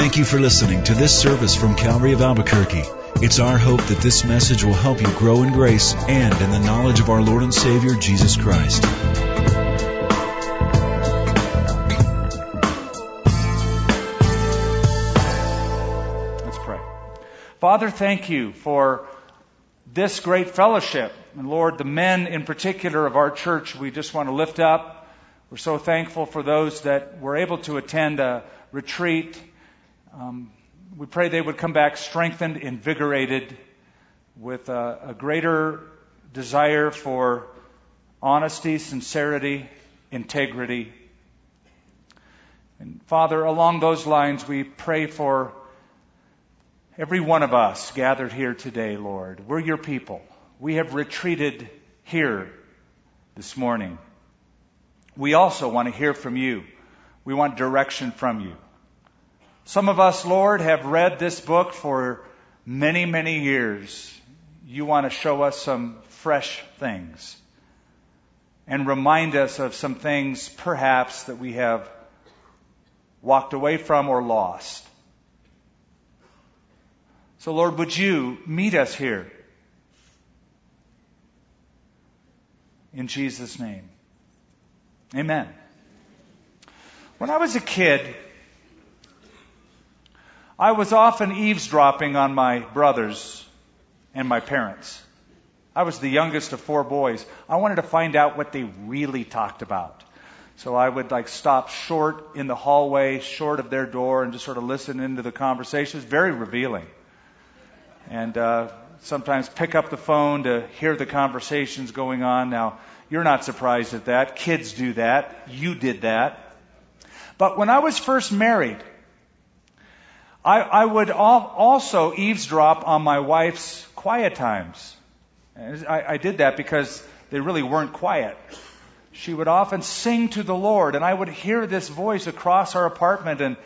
Thank you for listening to this service from Calvary of Albuquerque. It's our hope that this message will help you grow in grace and in the knowledge of our Lord and Savior, Jesus Christ. Let's pray. Father, thank you for this great fellowship. And Lord, the men in particular of our church, we just want to lift up. We're so thankful for those that were able to attend a retreat. Um, we pray they would come back strengthened, invigorated, with a, a greater desire for honesty, sincerity, integrity. And Father, along those lines, we pray for every one of us gathered here today, Lord. We're your people. We have retreated here this morning. We also want to hear from you. We want direction from you. Some of us, Lord, have read this book for many, many years. You want to show us some fresh things and remind us of some things perhaps that we have walked away from or lost. So, Lord, would you meet us here? In Jesus' name. Amen. When I was a kid, I was often eavesdropping on my brothers and my parents. I was the youngest of four boys. I wanted to find out what they really talked about. So I would like stop short in the hallway, short of their door, and just sort of listen into the conversation. It was very revealing. And uh, sometimes pick up the phone to hear the conversations going on. Now, you're not surprised at that. Kids do that. You did that. But when I was first married, I, I would also eavesdrop on my wife's quiet times. I, I did that because they really weren't quiet. She would often sing to the Lord, and I would hear this voice across our apartment, and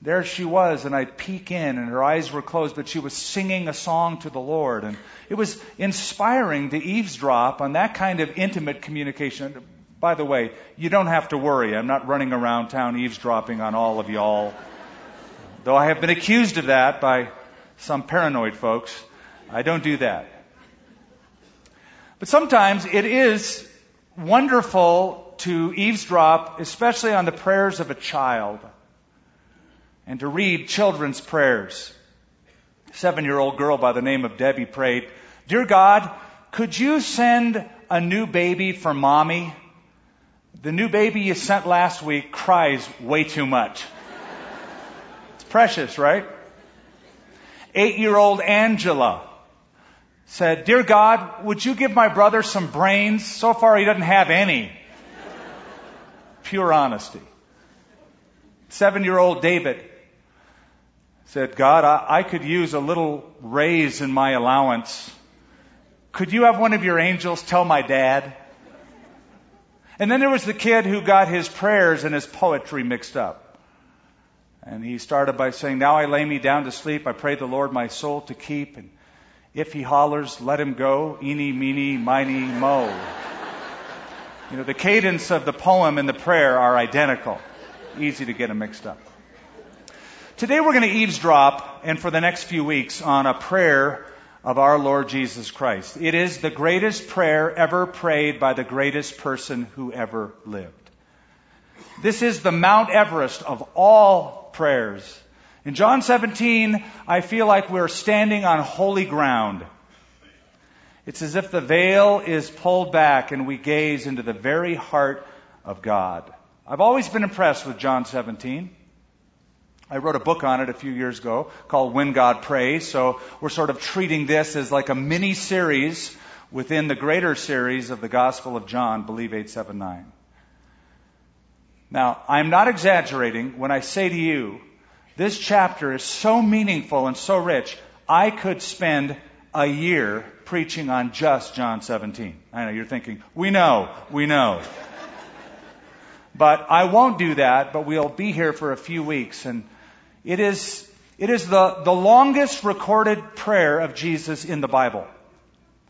there she was, and I'd peek in, and her eyes were closed, but she was singing a song to the Lord. And it was inspiring to eavesdrop on that kind of intimate communication. By the way, you don't have to worry. I'm not running around town eavesdropping on all of y'all. Though I have been accused of that by some paranoid folks, I don't do that. But sometimes it is wonderful to eavesdrop, especially on the prayers of a child, and to read children's prayers. Seven year old girl by the name of Debbie prayed, Dear God, could you send a new baby for mommy? The new baby you sent last week cries way too much. Precious, right? Eight year old Angela said, Dear God, would you give my brother some brains? So far he doesn't have any. Pure honesty. Seven year old David said, God, I, I, could use a little raise in my allowance. Could you have one of your angels tell my dad? And then there was the kid who got his prayers and his poetry mixed up. And he started by saying, Now I lay me down to sleep. I pray the Lord my soul to keep. And if he hollers, let him go. Eeny, meeny, miny, mo. You know, the cadence of the poem and the prayer are identical. Easy to get them mixed up. Today we're going to eavesdrop, and for the next few weeks, on a prayer of our Lord Jesus Christ. It is the greatest prayer ever prayed by the greatest person who ever lived. This is the Mount Everest of all prayers. In John 17, I feel like we're standing on holy ground. It's as if the veil is pulled back and we gaze into the very heart of God. I've always been impressed with John 17. I wrote a book on it a few years ago called When God Prays. So we're sort of treating this as like a mini series within the greater series of the Gospel of John, Believe 879. Now, I'm not exaggerating when I say to you, this chapter is so meaningful and so rich, I could spend a year preaching on just John 17. I know you're thinking, we know, we know. but I won't do that, but we'll be here for a few weeks. And it is, it is the, the longest recorded prayer of Jesus in the Bible.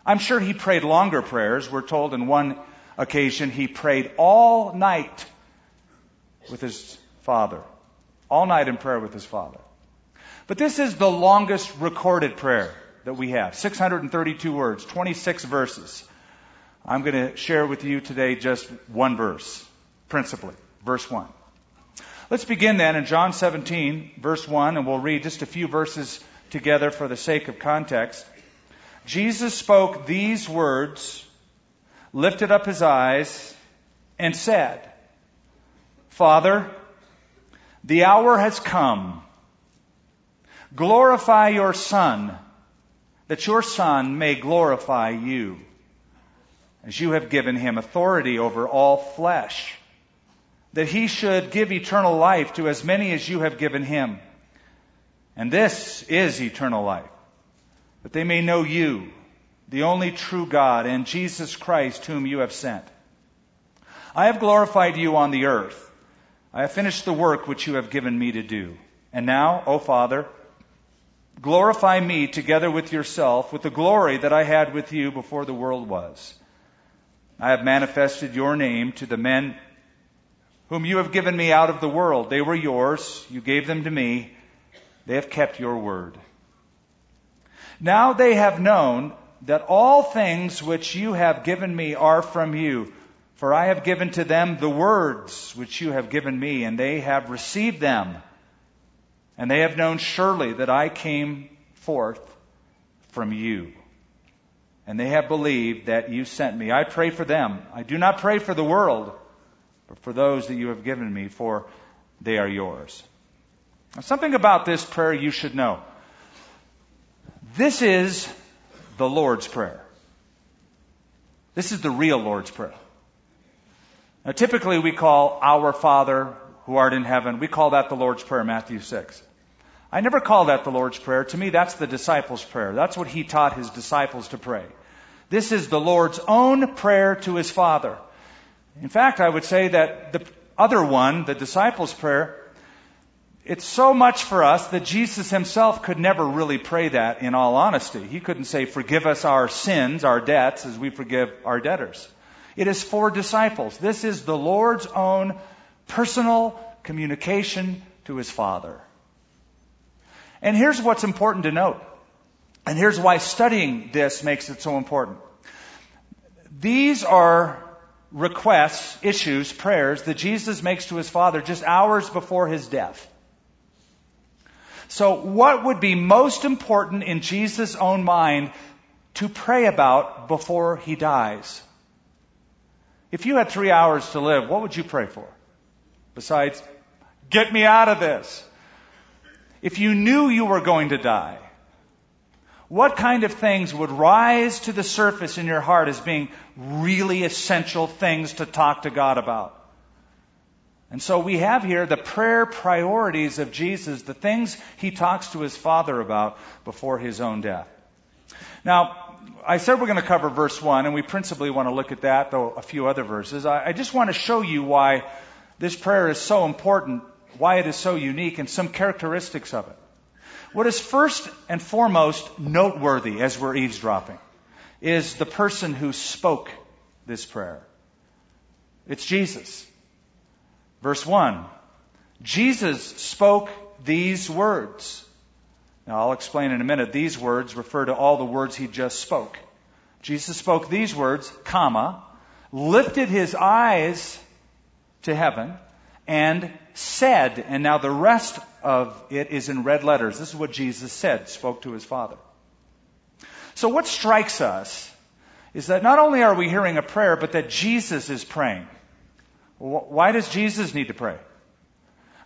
I'm sure he prayed longer prayers. We're told in one occasion he prayed all night with his Father. All night in prayer with his Father. But this is the longest recorded prayer that we have 632 words, 26 verses. I'm going to share with you today just one verse, principally, verse 1. Let's begin then in John 17, verse 1, and we'll read just a few verses together for the sake of context. Jesus spoke these words, lifted up his eyes, and said, Father, the hour has come. Glorify your Son, that your Son may glorify you, as you have given him authority over all flesh, that he should give eternal life to as many as you have given him. And this is eternal life, that they may know you, the only true God, and Jesus Christ, whom you have sent. I have glorified you on the earth. I have finished the work which you have given me to do. And now, O Father, glorify me together with yourself with the glory that I had with you before the world was. I have manifested your name to the men whom you have given me out of the world. They were yours. You gave them to me. They have kept your word. Now they have known that all things which you have given me are from you. For I have given to them the words which you have given me, and they have received them. And they have known surely that I came forth from you. And they have believed that you sent me. I pray for them. I do not pray for the world, but for those that you have given me, for they are yours. Now, something about this prayer you should know. This is the Lord's Prayer. This is the real Lord's Prayer. Now, typically we call our Father who art in heaven, we call that the Lord's Prayer, Matthew 6. I never call that the Lord's Prayer. To me, that's the disciples' prayer. That's what he taught his disciples to pray. This is the Lord's own prayer to his Father. In fact, I would say that the other one, the disciples' prayer, it's so much for us that Jesus himself could never really pray that in all honesty. He couldn't say, forgive us our sins, our debts, as we forgive our debtors. It is for disciples. This is the Lord's own personal communication to his Father. And here's what's important to note. And here's why studying this makes it so important. These are requests, issues, prayers that Jesus makes to his Father just hours before his death. So what would be most important in Jesus' own mind to pray about before he dies? If you had three hours to live, what would you pray for? Besides, get me out of this. If you knew you were going to die, what kind of things would rise to the surface in your heart as being really essential things to talk to God about? And so we have here the prayer priorities of Jesus, the things he talks to his Father about before his own death. Now, I said we're going to cover verse 1, and we principally want to look at that, though a few other verses. I, I just want to show you why this prayer is so important, why it is so unique, and some characteristics of it. What is first and foremost noteworthy as we're eavesdropping is the person who spoke this prayer. It's Jesus. Verse 1. Jesus spoke these words. Now I'll explain in a minute. These words refer to all the words he just spoke. Jesus spoke these words, comma, lifted his eyes to heaven, and said, and now the rest of it is in red letters. This is what Jesus said, spoke to his Father. So what strikes us is that not only are we hearing a prayer, but that Jesus is praying. Why does Jesus need to pray?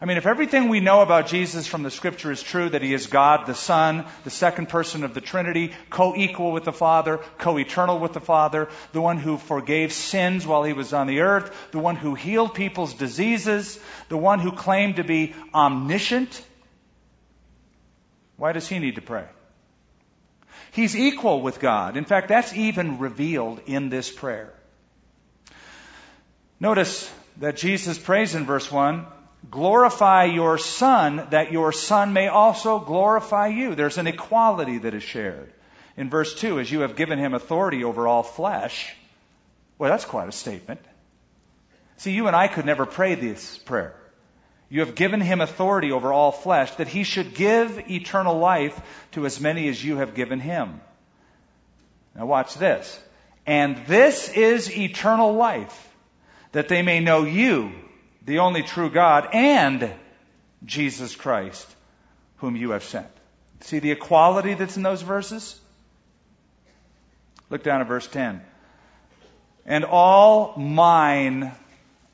I mean, if everything we know about Jesus from the scripture is true, that he is God the Son, the second person of the Trinity, co-equal with the Father, co-eternal with the Father, the one who forgave sins while he was on the earth, the one who healed people's diseases, the one who claimed to be omniscient, why does he need to pray? He's equal with God. In fact, that's even revealed in this prayer. Notice that Jesus prays in verse 1 glorify your Son, that your Son may also glorify you. There's an equality that is shared. In verse 2, as you have given him authority over all flesh, well, that's quite a statement. See, you and I could never pray this prayer. You have given him authority over all flesh, that he should give eternal life to as many as you have given him. Now watch this. And this is eternal life, that they may know you, the only true God, and Jesus Christ, whom you have sent. See the equality that's in those verses? Look down at verse 10. And all mine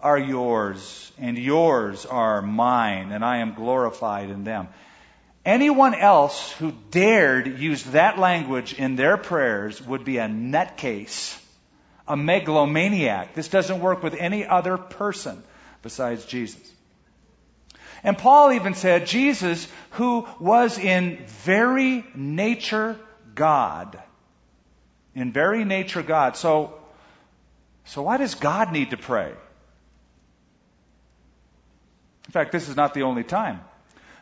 are yours, and yours are mine, and I am glorified in them. Anyone else who dared use that language in their prayers would be a nutcase, a megalomaniac. This doesn't work with any other person besides Jesus. And Paul even said, Jesus, who was in very nature God. In very nature God. So, so why does God need to pray? In fact, this is not the only time.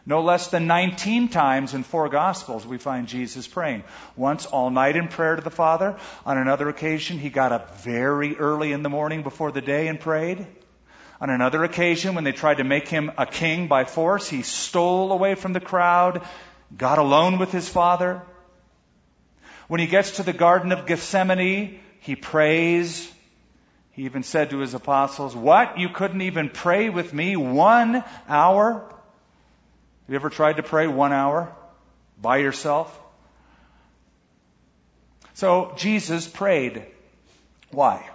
No less than 19 times in four Gospels we find Jesus praying. Once all night in prayer to the Father. On another occasion, he got up very early in the morning before the day and prayed. On another occasion, when they tried to make him a king by force, he stole away from the crowd, got alone with his Father. When he gets to the Garden of Gethsemane, he prays. He even said to his apostles, What? You couldn't even pray with me one hour? Have you ever tried to pray one hour by yourself? So Jesus prayed. Why?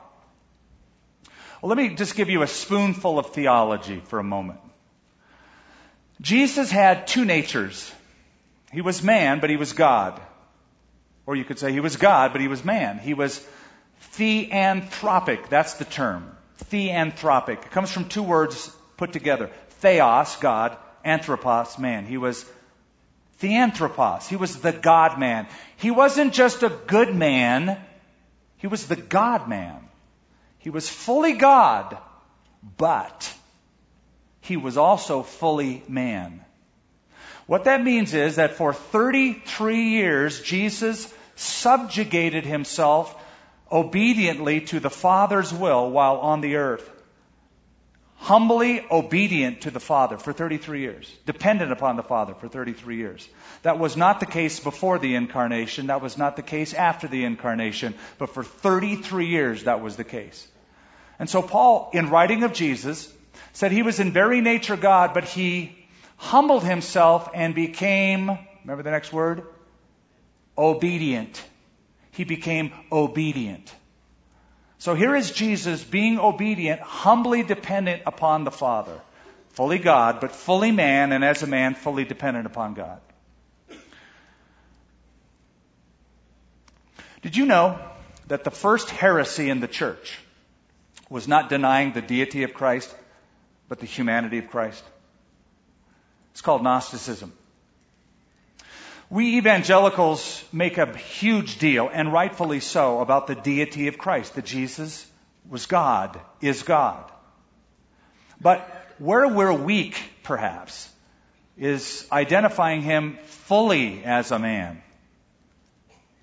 Well, let me just give you a spoonful of theology for a moment. Jesus had two natures. He was man, but he was God. Or you could say he was God, but he was man. He was theanthropic. That's the term. Theanthropic. It comes from two words put together. Theos, God, anthropos, man. He was theanthropos. He was the God man. He wasn't just a good man. He was the God man. He was fully God, but he was also fully man. What that means is that for 33 years, Jesus subjugated himself obediently to the Father's will while on the earth humbly obedient to the Father for 33 years, dependent upon the Father for 33 years. That was not the case before the incarnation. That was not the case after the incarnation. But for 33 years, that was the case. And so Paul, in writing of Jesus, said he was in very nature God, but he humbled himself and became, remember the next word? Obedient. He became obedient. So here is Jesus being obedient, humbly dependent upon the Father. Fully God, but fully man, and as a man, fully dependent upon God. Did you know that the first heresy in the church was not denying the deity of Christ, but the humanity of Christ? It's called Gnosticism. We evangelicals make a huge deal, and rightfully so, about the deity of Christ, that Jesus was God, is God. But where we're weak, perhaps, is identifying him fully as a man.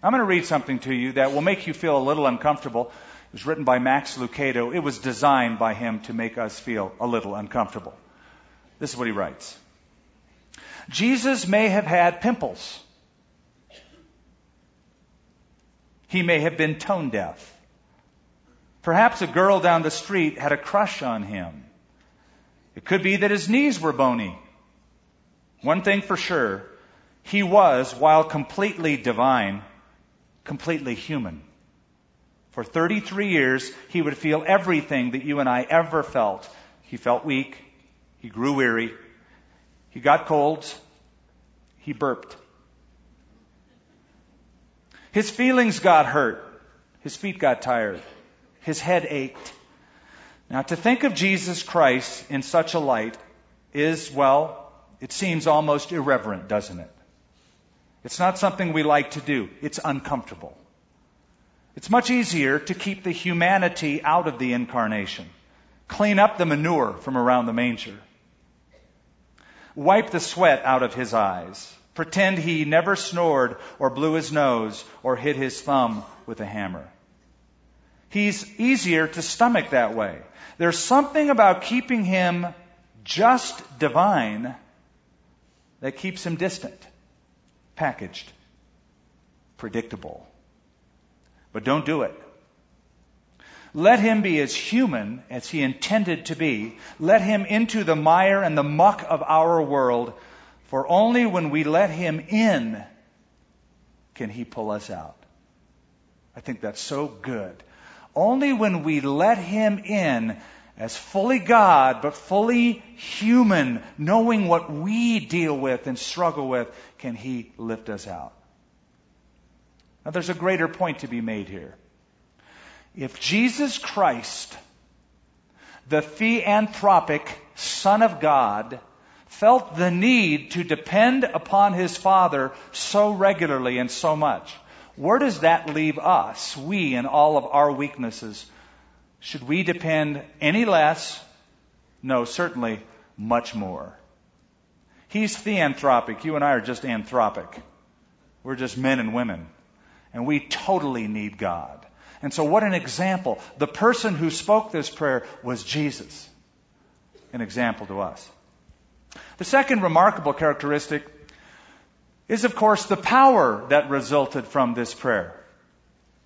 I'm going to read something to you that will make you feel a little uncomfortable. It was written by Max Lucado. It was designed by him to make us feel a little uncomfortable. This is what he writes. Jesus may have had pimples. He may have been tone deaf. Perhaps a girl down the street had a crush on him. It could be that his knees were bony. One thing for sure, he was, while completely divine, completely human. For 33 years, he would feel everything that you and I ever felt. He felt weak. He grew weary. He got colds. He burped. His feelings got hurt. His feet got tired. His head ached. Now, to think of Jesus Christ in such a light is, well, it seems almost irreverent, doesn't it? It's not something we like to do. It's uncomfortable. It's much easier to keep the humanity out of the incarnation. Clean up the manure from around the manger. Wipe the sweat out of his eyes. Pretend he never snored or blew his nose or hit his thumb with a hammer. He's easier to stomach that way. There's something about keeping him just divine that keeps him distant, packaged, predictable. But don't do it. Let him be as human as he intended to be. Let him into the mire and the muck of our world, for only when we let him in can he pull us out. I think that's so good. Only when we let him in as fully God, but fully human, knowing what we deal with and struggle with, can He lift us out. Now, there's a greater point to be made here. If Jesus Christ, the theanthropic Son of God, felt the need to depend upon His Father so regularly and so much, where does that leave us, we and all of our weaknesses? Should we depend any less? No, certainly much more. He's theanthropic. You and I are just anthropic. We're just men and women. And we totally need God. And so, what an example. The person who spoke this prayer was Jesus. An example to us. The second remarkable characteristic is, of course, the power that resulted from this prayer.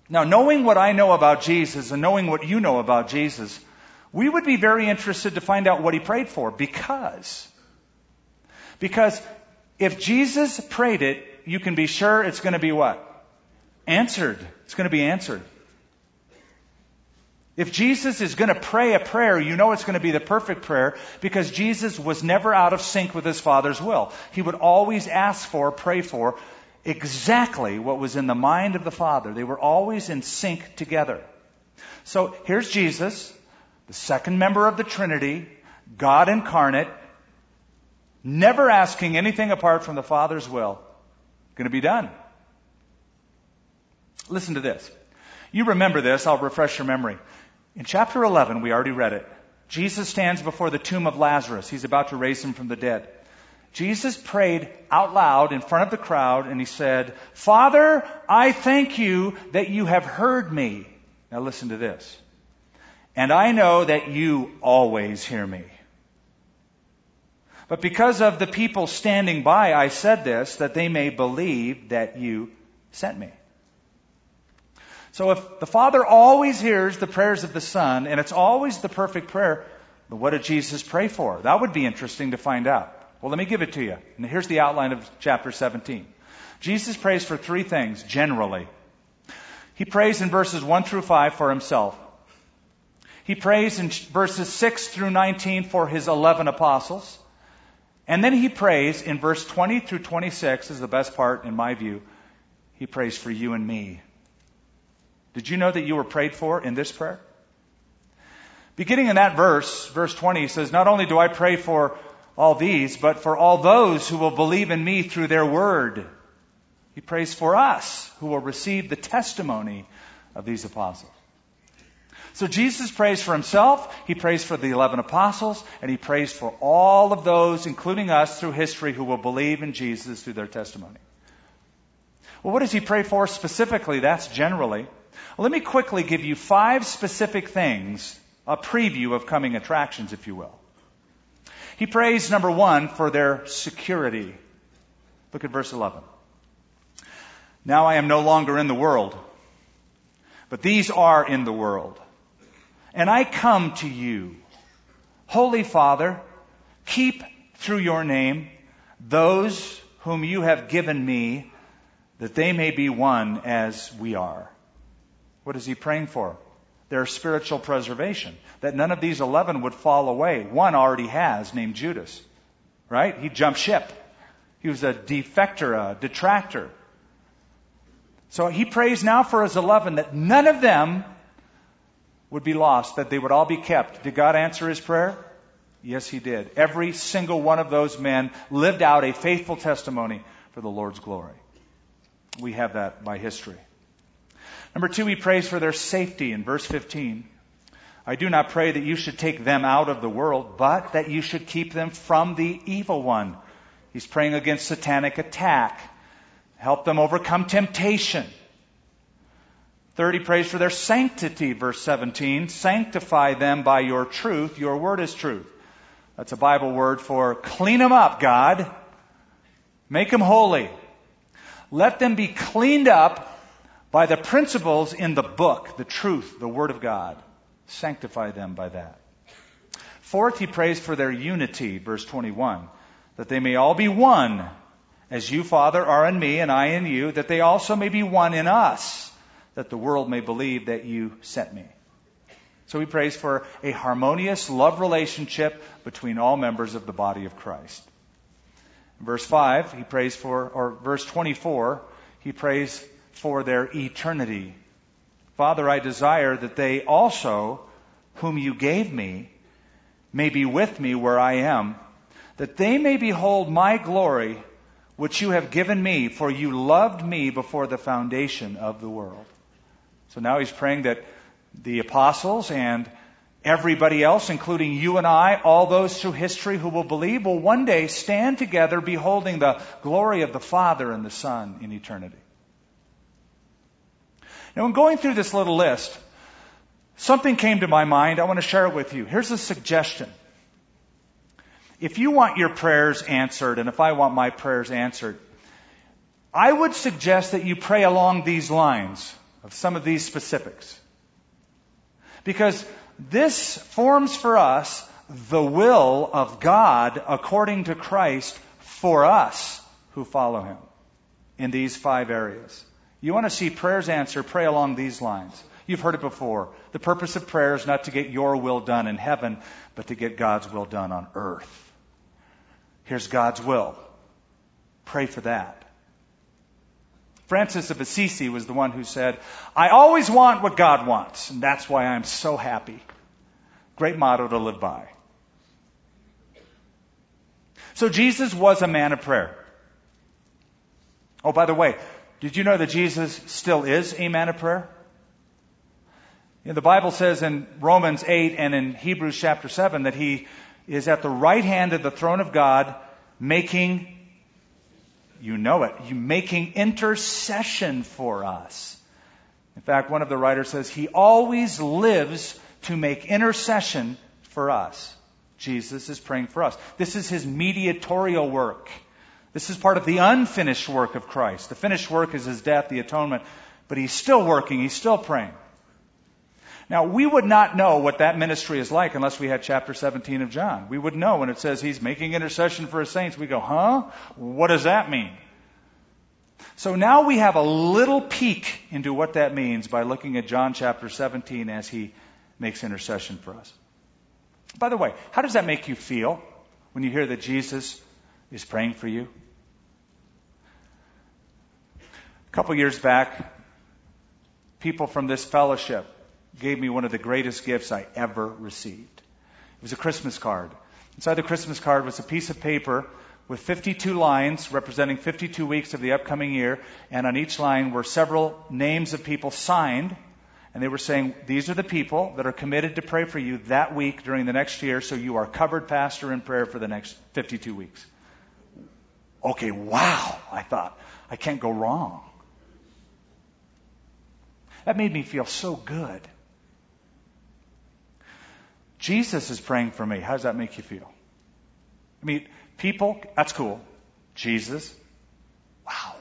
Now, knowing what I know about Jesus and knowing what you know about Jesus, we would be very interested to find out what he prayed for because, because if Jesus prayed it, you can be sure it's going to be what? Answered. It's going to be answered. If Jesus is going to pray a prayer, you know it's going to be the perfect prayer because Jesus was never out of sync with his Father's will. He would always ask for, pray for exactly what was in the mind of the Father. They were always in sync together. So here's Jesus, the second member of the Trinity, God incarnate, never asking anything apart from the Father's will. Going to be done. Listen to this. You remember this, I'll refresh your memory. In chapter 11, we already read it. Jesus stands before the tomb of Lazarus. He's about to raise him from the dead. Jesus prayed out loud in front of the crowd and he said, Father, I thank you that you have heard me. Now listen to this. And I know that you always hear me. But because of the people standing by, I said this, that they may believe that you sent me. So if the Father always hears the prayers of the Son, and it's always the perfect prayer, then what did Jesus pray for? That would be interesting to find out. Well, let me give it to you. And here's the outline of chapter 17. Jesus prays for three things, generally. He prays in verses 1 through 5 for himself. He prays in verses 6 through 19 for his 11 apostles. And then he prays in verse 20 through 26, is the best part in my view. He prays for you and me. Did you know that you were prayed for in this prayer? Beginning in that verse, verse 20 says, Not only do I pray for all these, but for all those who will believe in me through their word. He prays for us who will receive the testimony of these apostles. So Jesus prays for himself, he prays for the 11 apostles, and he prays for all of those, including us through history, who will believe in Jesus through their testimony. Well, what does he pray for specifically? That's generally. Let me quickly give you five specific things, a preview of coming attractions, if you will. He prays, number one, for their security. Look at verse 11. Now I am no longer in the world, but these are in the world. And I come to you. Holy Father, keep through your name those whom you have given me, that they may be one as we are. What is he praying for? Their spiritual preservation. That none of these 11 would fall away. One already has, named Judas. Right? He jumped ship. He was a defector, a detractor. So he prays now for his 11 that none of them would be lost, that they would all be kept. Did God answer his prayer? Yes, he did. Every single one of those men lived out a faithful testimony for the Lord's glory. We have that by history. Number two, he prays for their safety in verse 15. I do not pray that you should take them out of the world, but that you should keep them from the evil one. He's praying against satanic attack. Help them overcome temptation. Third, he prays for their sanctity, verse 17. Sanctify them by your truth. Your word is truth. That's a Bible word for clean them up, God. Make them holy. Let them be cleaned up by the principles in the book, the truth, the Word of God. Sanctify them by that. Fourth, he prays for their unity, verse 21, that they may all be one, as you, Father, are in me and I in you, that they also may be one in us, that the world may believe that you sent me. So he prays for a harmonious love relationship between all members of the body of Christ. verse 5, he prays for, or verse 24, he prays for their eternity. Father, I desire that they also, whom you gave me, may be with me where I am, that they may behold my glory, which you have given me, for you loved me before the foundation of the world. So now he's praying that the apostles and everybody else, including you and I, all those through history who will believe, will one day stand together beholding the glory of the Father and the Son in eternity. Now, in going through this little list, something came to my mind. I want to share it with you. Here's a suggestion. If you want your prayers answered, and if I want my prayers answered, I would suggest that you pray along these lines of some of these specifics. Because this forms for us the will of God according to Christ for us who follow Him in these five areas. You want to see prayers answered, pray along these lines. You've heard it before. The purpose of prayer is not to get your will done in heaven, but to get God's will done on earth. Here's God's will. Pray for that. Francis of Assisi was the one who said, I always want what God wants, and that's why I'm so happy. Great motto to live by. So Jesus was a man of prayer. Oh, by the way, did you know that Jesus still is a man of prayer? You know, the Bible says in Romans 8 and in Hebrews chapter 7 that he is at the right hand of the throne of God making, you know it, you making intercession for us. In fact, one of the writers says he always lives to make intercession for us. Jesus is praying for us. This is his mediatorial work. This is part of the unfinished work of Christ. The finished work is his death, the atonement, but he's still working, he's still praying. Now, we would not know what that ministry is like unless we had chapter 17 of John. We would know when it says he's making intercession for his saints. We go, huh? What does that mean? So now we have a little peek into what that means by looking at John chapter 17 as he makes intercession for us. By the way, how does that make you feel when you hear that Jesus is praying for you? A couple years back, people from this fellowship gave me one of the greatest gifts I ever received. It was a Christmas card. Inside the Christmas card was a piece of paper with 52 lines representing 52 weeks of the upcoming year, and on each line were several names of people signed, and they were saying, These are the people that are committed to pray for you that week during the next year, so you are covered, Pastor, in prayer for the next 52 weeks. Okay, wow, I thought, I can't go wrong. That made me feel so good. Jesus is praying for me. How does that make you feel? I mean, people, that's cool. Jesus, wow.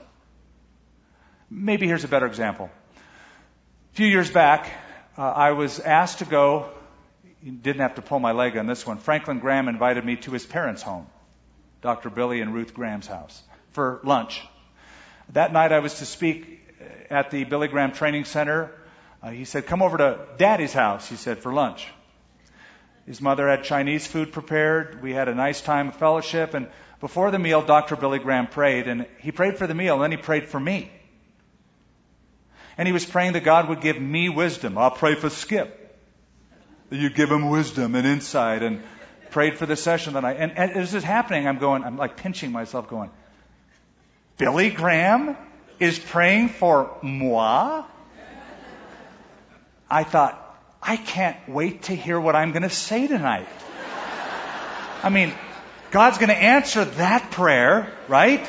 Maybe here's a better example. A few years back, uh, I was asked to go, didn't have to pull my leg on this one. Franklin Graham invited me to his parents' home, Dr. Billy and Ruth Graham's house, for lunch. That night I was to speak at the Billy Graham Training Center. Uh, he said, Come over to Daddy's house, he said, for lunch. His mother had Chinese food prepared. We had a nice time of fellowship. And before the meal, Dr. Billy Graham prayed. And he prayed for the meal, and then he prayed for me. And he was praying that God would give me wisdom. I'll pray for Skip. You give him wisdom and insight. And prayed for the session that I. And, and as this is happening, I'm going, I'm like pinching myself, going, Billy Graham? is praying for moi, I thought, I can't wait to hear what I'm going to say tonight. I mean, God's going to answer that prayer, right?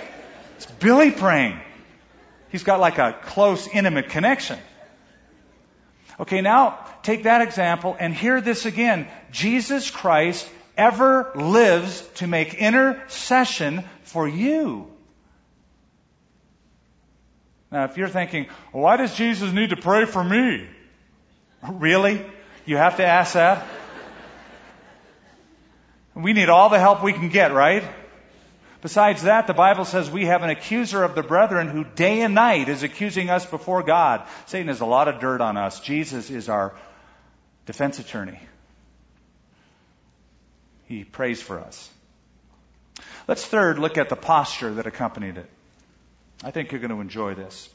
It's Billy praying. He's got like a close, intimate connection. Okay, now take that example and hear this again. Jesus Christ ever lives to make intercession for you. Now, if you're thinking, why does Jesus need to pray for me? Really? You have to ask that? We need all the help we can get, right? Besides that, the Bible says we have an accuser of the brethren who day and night is accusing us before God. Satan has a lot of dirt on us. Jesus is our defense attorney. He prays for us. Let's third look at the posture that accompanied it. I think you're going to enjoy this.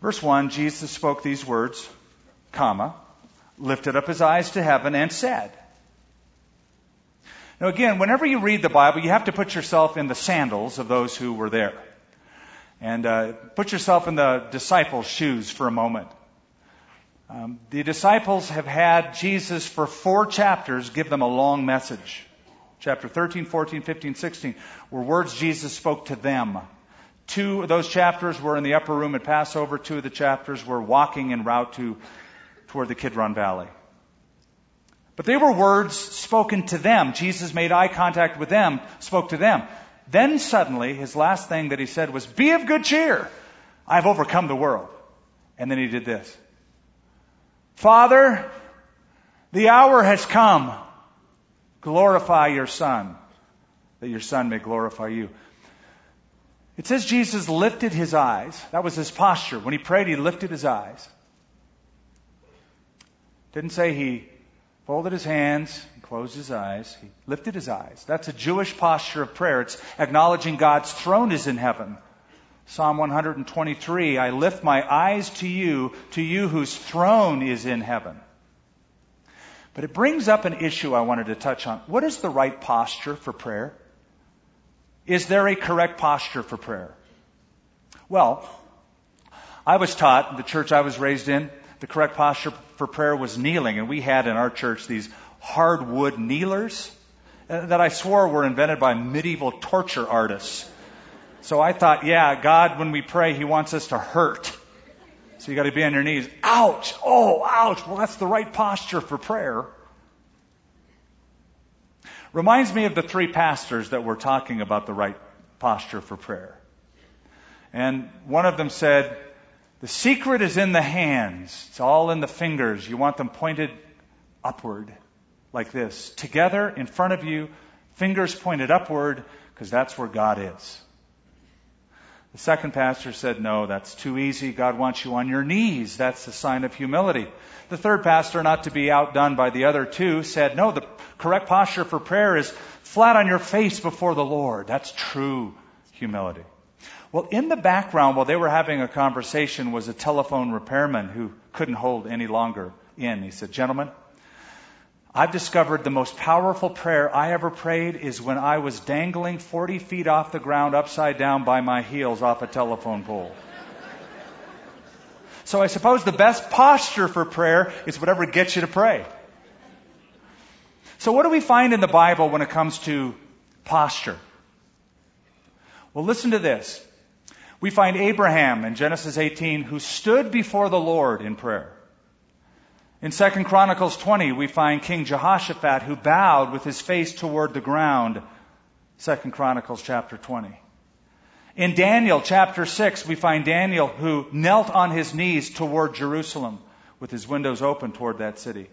Verse 1, Jesus spoke these words, comma, lifted up his eyes to heaven and said. Now again, whenever you read the Bible, you have to put yourself in the sandals of those who were there. And uh, put yourself in the disciples' shoes for a moment. Um, the disciples have had Jesus for four chapters give them a long message. Chapter 13, 14, 15, 16 were words Jesus spoke to them. Two of those chapters were in the upper room at Passover. Two of the chapters were walking en route to toward the Kidron Valley. But they were words spoken to them. Jesus made eye contact with them, spoke to them. Then suddenly, his last thing that he said was, Be of good cheer. I've overcome the world. And then he did this. Father, the hour has come. Glorify your Son, that your Son may glorify you. It says Jesus lifted his eyes. That was his posture. When he prayed, he lifted his eyes. Didn't say he folded his hands and closed his eyes. He lifted his eyes. That's a Jewish posture of prayer. It's acknowledging God's throne is in heaven. Psalm 123, I lift my eyes to you, to you whose throne is in heaven. But it brings up an issue I wanted to touch on. What is the right posture for prayer? Is there a correct posture for prayer? Well, I was taught, the church I was raised in, the correct posture for prayer was kneeling, and we had in our church these hardwood kneelers uh, that I swore were invented by medieval torture artists. So I thought, yeah, God, when we pray, He wants us to hurt. So you got to be on your knees. Ouch! Oh, ouch! Well, that's the right posture for prayer. Reminds me of the three pastors that were talking about the right posture for prayer. And one of them said, the secret is in the hands. It's all in the fingers. You want them pointed upward, like this. Together, in front of you, fingers pointed upward, because that's where God is. The second pastor said, no, that's too easy. God wants you on your knees. That's the sign of humility. The third pastor, not to be outdone by the other two, said, no, the correct posture for prayer is flat on your face before the Lord. That's true humility. Well, in the background, while they were having a conversation, was a telephone repairman who couldn't hold any longer in. He said, Gentlemen, I've discovered the most powerful prayer I ever prayed is when I was dangling 40 feet off the ground upside down by my heels off a telephone pole. So I suppose the best posture for prayer is whatever gets you to pray. So what do we find in the Bible when it comes to posture? Well, listen to this. We find Abraham in Genesis 18 who stood before the Lord in prayer. In 2 Chronicles 20, we find King Jehoshaphat who bowed with his face toward the ground. 2 Chronicles chapter 20. In Daniel chapter 6, we find Daniel who knelt on his knees toward Jerusalem with his windows open toward that city.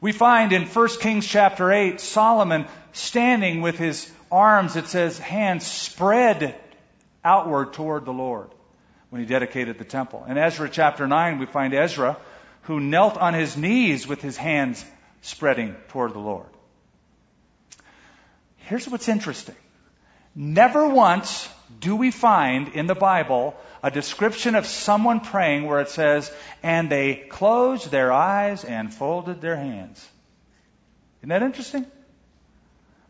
We find in 1 Kings chapter 8, Solomon standing with his arms, it says, hands spread outward toward the Lord when he dedicated the temple. In Ezra chapter 9, we find Ezra who knelt on his knees with his hands spreading toward the Lord. Here's what's interesting. Never once do we find in the Bible a description of someone praying where it says, and they closed their eyes and folded their hands. Isn't that interesting?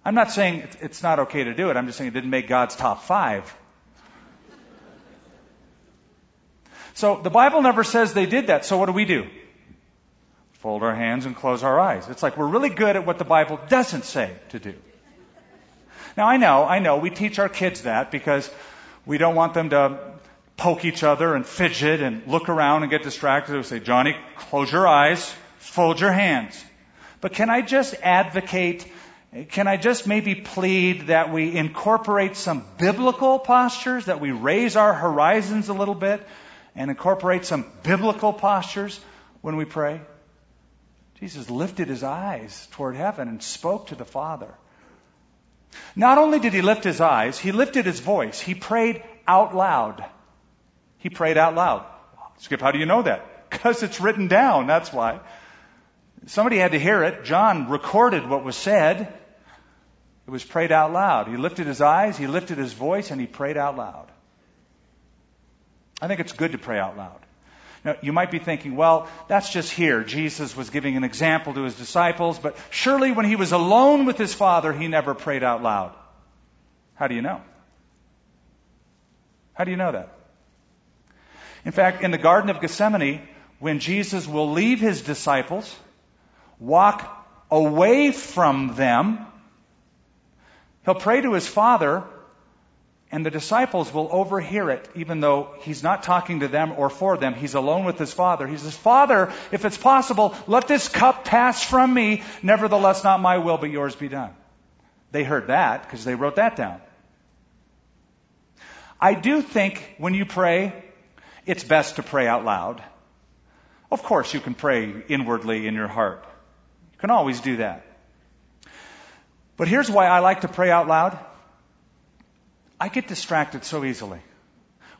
I'm not saying it's not okay to do it. I'm just saying it didn't make God's top five. So the Bible never says they did that. So what do we do? Fold our hands and close our eyes. It's like we're really good at what the Bible doesn't say to do. Now I know, I know, we teach our kids that because we don't want them to poke each other and fidget and look around and get distracted. We say, Johnny, close your eyes, fold your hands. But can I just advocate, can I just maybe plead that we incorporate some biblical postures, that we raise our horizons a little bit and incorporate some biblical postures when we pray? Jesus lifted his eyes toward heaven and spoke to the Father. Not only did he lift his eyes, he lifted his voice. He prayed out loud. He prayed out loud. Skip, how do you know that? Because it's written down, that's why. Somebody had to hear it. John recorded what was said. It was prayed out loud. He lifted his eyes, he lifted his voice, and he prayed out loud. I think it's good to pray out loud. Now, you might be thinking, well, that's just here. Jesus was giving an example to his disciples, but surely when he was alone with his Father, he never prayed out loud. How do you know? How do you know that? In fact, in the Garden of Gethsemane, when Jesus will leave his disciples, walk away from them, he'll pray to his Father, and the disciples will overhear it, even though he's not talking to them or for them. He's alone with his father. He says, Father, if it's possible, let this cup pass from me. Nevertheless, not my will, but yours be done. They heard that because they wrote that down. I do think when you pray, it's best to pray out loud. Of course, you can pray inwardly in your heart. You can always do that. But here's why I like to pray out loud. I get distracted so easily.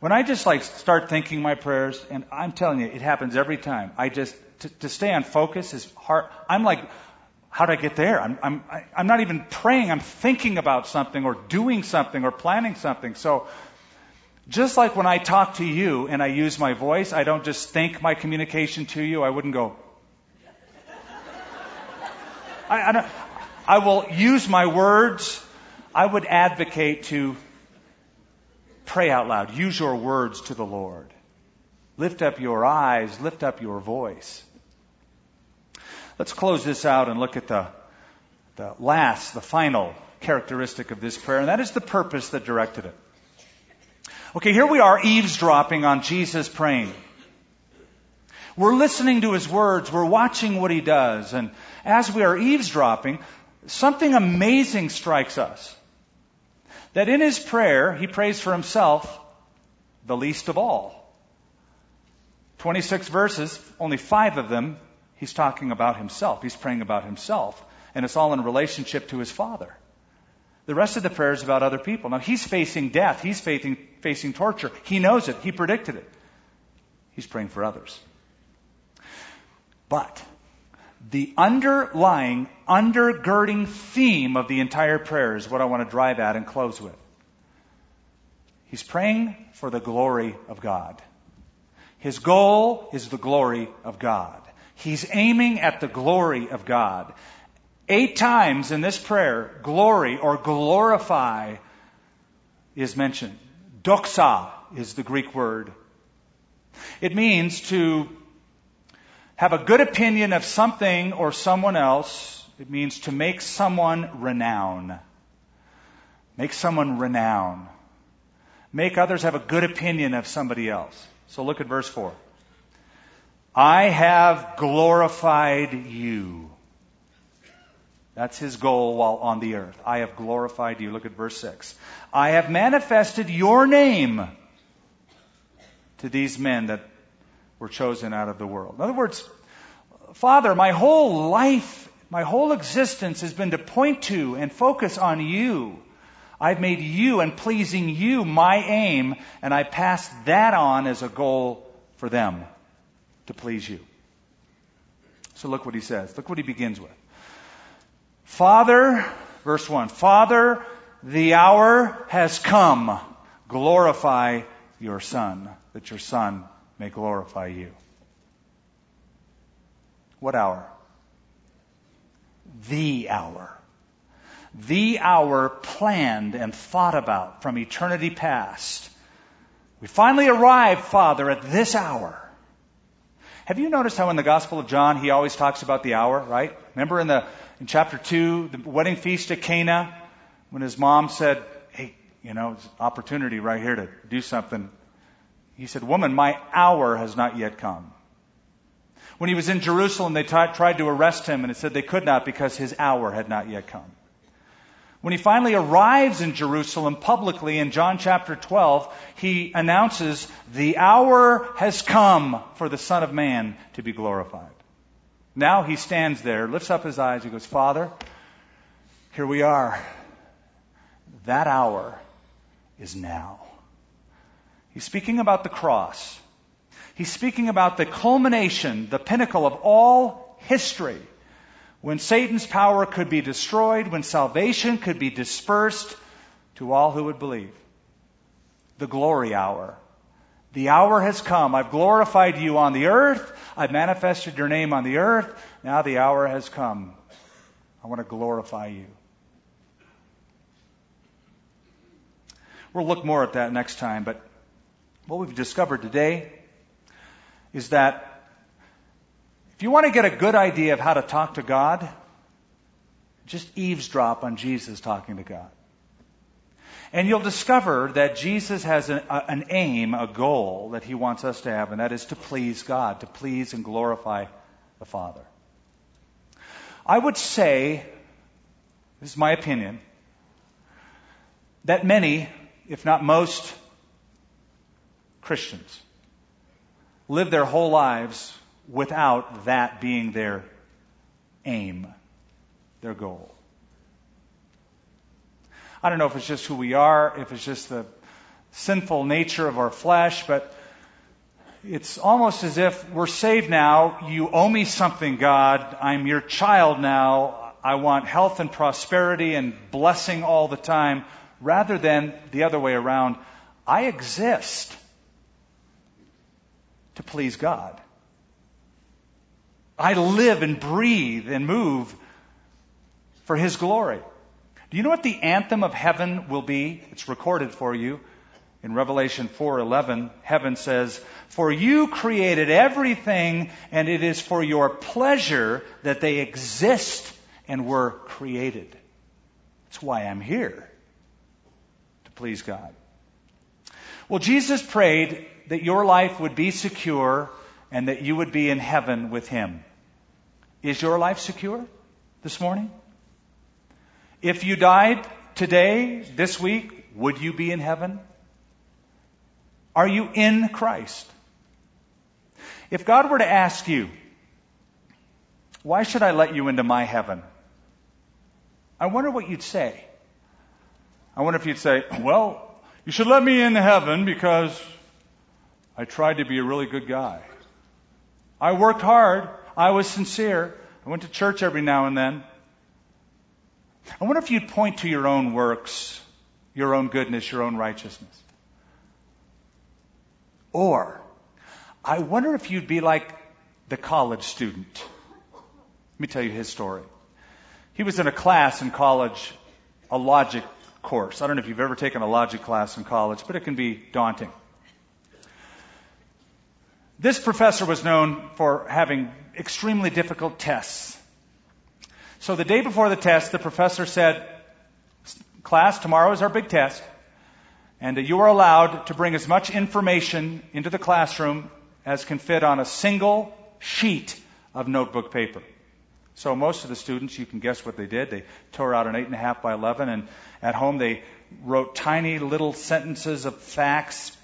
When I just like start thinking my prayers, and I'm telling you, it happens every time. I just to, to stay on focus is hard. I'm like, how did I get there? I'm I'm I'm not even praying. I'm thinking about something or doing something or planning something. So, just like when I talk to you and I use my voice, I don't just think my communication to you. I wouldn't go. I, I, I will use my words. I would advocate to Pray out loud. Use your words to the Lord. Lift up your eyes. Lift up your voice. Let's close this out and look at the, the last, the final characteristic of this prayer, and that is the purpose that directed it. Okay, here we are eavesdropping on Jesus praying. We're listening to his words. We're watching what he does. And as we are eavesdropping, something amazing strikes us that in his prayer, he prays for himself, the least of all. 26 verses, only five of them, he's talking about himself. He's praying about himself. And it's all in relationship to his Father. The rest of the prayer is about other people. Now, he's facing death. He's facing, facing torture. He knows it. He predicted it. He's praying for others. But the underlying, undergirding theme of the entire prayer is what I want to drive at and close with. He's praying for the glory of God. His goal is the glory of God. He's aiming at the glory of God. Eight times in this prayer, glory or glorify is mentioned. Doxa is the Greek word. It means to have a good opinion of something or someone else, it means to make someone renown. Make someone renown. Make others have a good opinion of somebody else. So look at verse 4. I have glorified you. That's his goal while on the earth. I have glorified you. Look at verse 6. I have manifested your name to these men that were chosen out of the world. In other words, Father, my whole life, my whole existence has been to point to and focus on you. I've made you and pleasing you my aim, and I pass that on as a goal for them to please you. So look what he says. Look what he begins with. Father, verse 1 Father, the hour has come. Glorify your Son, that your Son may glorify you. What hour? The hour. The hour planned and thought about from eternity past. We finally arrived, Father, at this hour. Have you noticed how in the Gospel of John he always talks about the hour, right? Remember in the in chapter two, the wedding feast at Cana, when his mom said, Hey, you know, it's opportunity right here to do something he said, Woman, my hour has not yet come. When he was in Jerusalem, they t- tried to arrest him, and it said they could not because his hour had not yet come. When he finally arrives in Jerusalem publicly in John chapter 12, he announces, The hour has come for the Son of Man to be glorified. Now he stands there, lifts up his eyes, he goes, Father, here we are. That hour is now. He's speaking about the cross. He's speaking about the culmination, the pinnacle of all history when Satan's power could be destroyed, when salvation could be dispersed to all who would believe. The glory hour. The hour has come. I've glorified you on the earth. I've manifested your name on the earth. Now the hour has come. I want to glorify you. We'll look more at that next time, but what we've discovered today is that if you want to get a good idea of how to talk to God, just eavesdrop on Jesus talking to God. And you'll discover that Jesus has an, a, an, aim, a goal that he wants us to have, and that is to please God, to please and glorify the Father. I would say, this is my opinion, that many, if not most, Christians live their whole lives without that being their aim, their goal. I don't know if it's just who we are, if it's just the sinful nature of our flesh, but it's almost as if we're saved now. You owe me something, God. I'm your child now. I want health and prosperity and blessing all the time, rather than the other way around. I exist to please God. I live and breathe and move for His glory. Do you know what the anthem of heaven will be? It's recorded for you in Revelation 4:11. Heaven says, "For you created everything, and it is for your pleasure that they exist and were created." That's why I'm here to please God. Well, Jesus prayed that your life would be secure and that you would be in heaven with Him. Is your life secure this morning? If you died today, this week, would you be in heaven? Are you in Christ? If God were to ask you, why should I let you into my heaven? I wonder what you'd say. I wonder if you'd say, well, you should let me into heaven because I tried to be a really good guy. I worked hard. I was sincere. I went to church every now and then. I wonder if you'd point to your own works, your own goodness, your own righteousness. Or, I wonder if you'd be like the college student. Let me tell you his story. He was in a class in college, a logic course. I don't know if you've ever taken a logic class in college, but it can be daunting. This professor was known for having extremely difficult tests. So the day before the test, the professor said, Class, tomorrow is our big test, and you are allowed to bring as much information into the classroom as can fit on a single sheet of notebook paper. So most of the students, you can guess what they did. They tore out an 8.5 by 11, and at home they wrote tiny little sentences of facts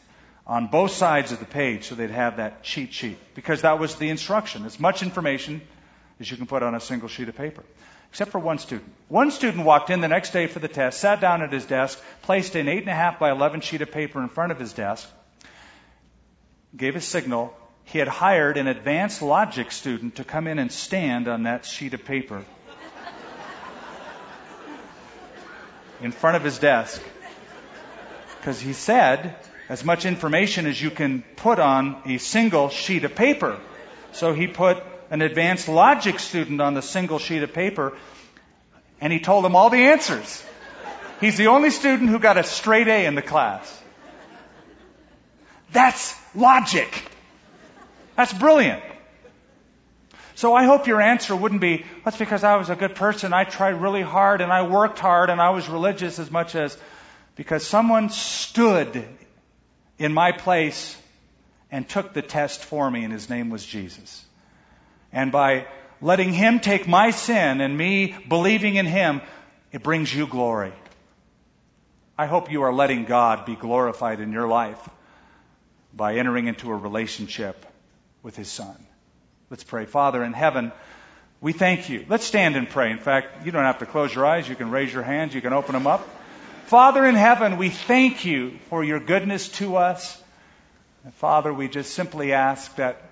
on both sides of the page so they'd have that cheat sheet. Because that was the instruction. As much information as you can put on a single sheet of paper. Except for one student. One student walked in the next day for the test sat down at his desk placed an 8.5 by 11 sheet of paper in front of his desk gave a signal. He had hired an advanced logic student to come in and stand on that sheet of paper in front of his desk. Because he said as much information as you can put on a single sheet of paper. So he put an advanced logic student on the single sheet of paper and he told him all the answers. He's the only student who got a straight A in the class. That's logic. That's brilliant. So I hope your answer wouldn't be, that's because I was a good person. I tried really hard and I worked hard and I was religious as much as because someone stood in my place and took the test for me, and his name was Jesus. And by letting Him take my sin and me believing in Him, it brings you glory. I hope you are letting God be glorified in your life by entering into a relationship with His Son. Let's pray. Father in heaven, we thank you. Let's stand and pray. In fact, you don't have to close your eyes. You can raise your hands. You can open them up. Father in heaven, we thank you for your goodness to us. And Father, we just simply ask that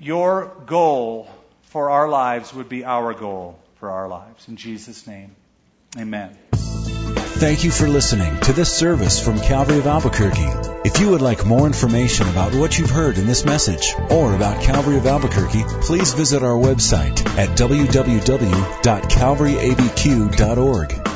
your goal for our lives would be our goal for our lives. In Jesus' name, amen. Thank you for listening to this service from Calvary of Albuquerque. If you would like more information about what you've heard in this message or about Calvary of Albuquerque, please visit our website at www.calvaryabq.org.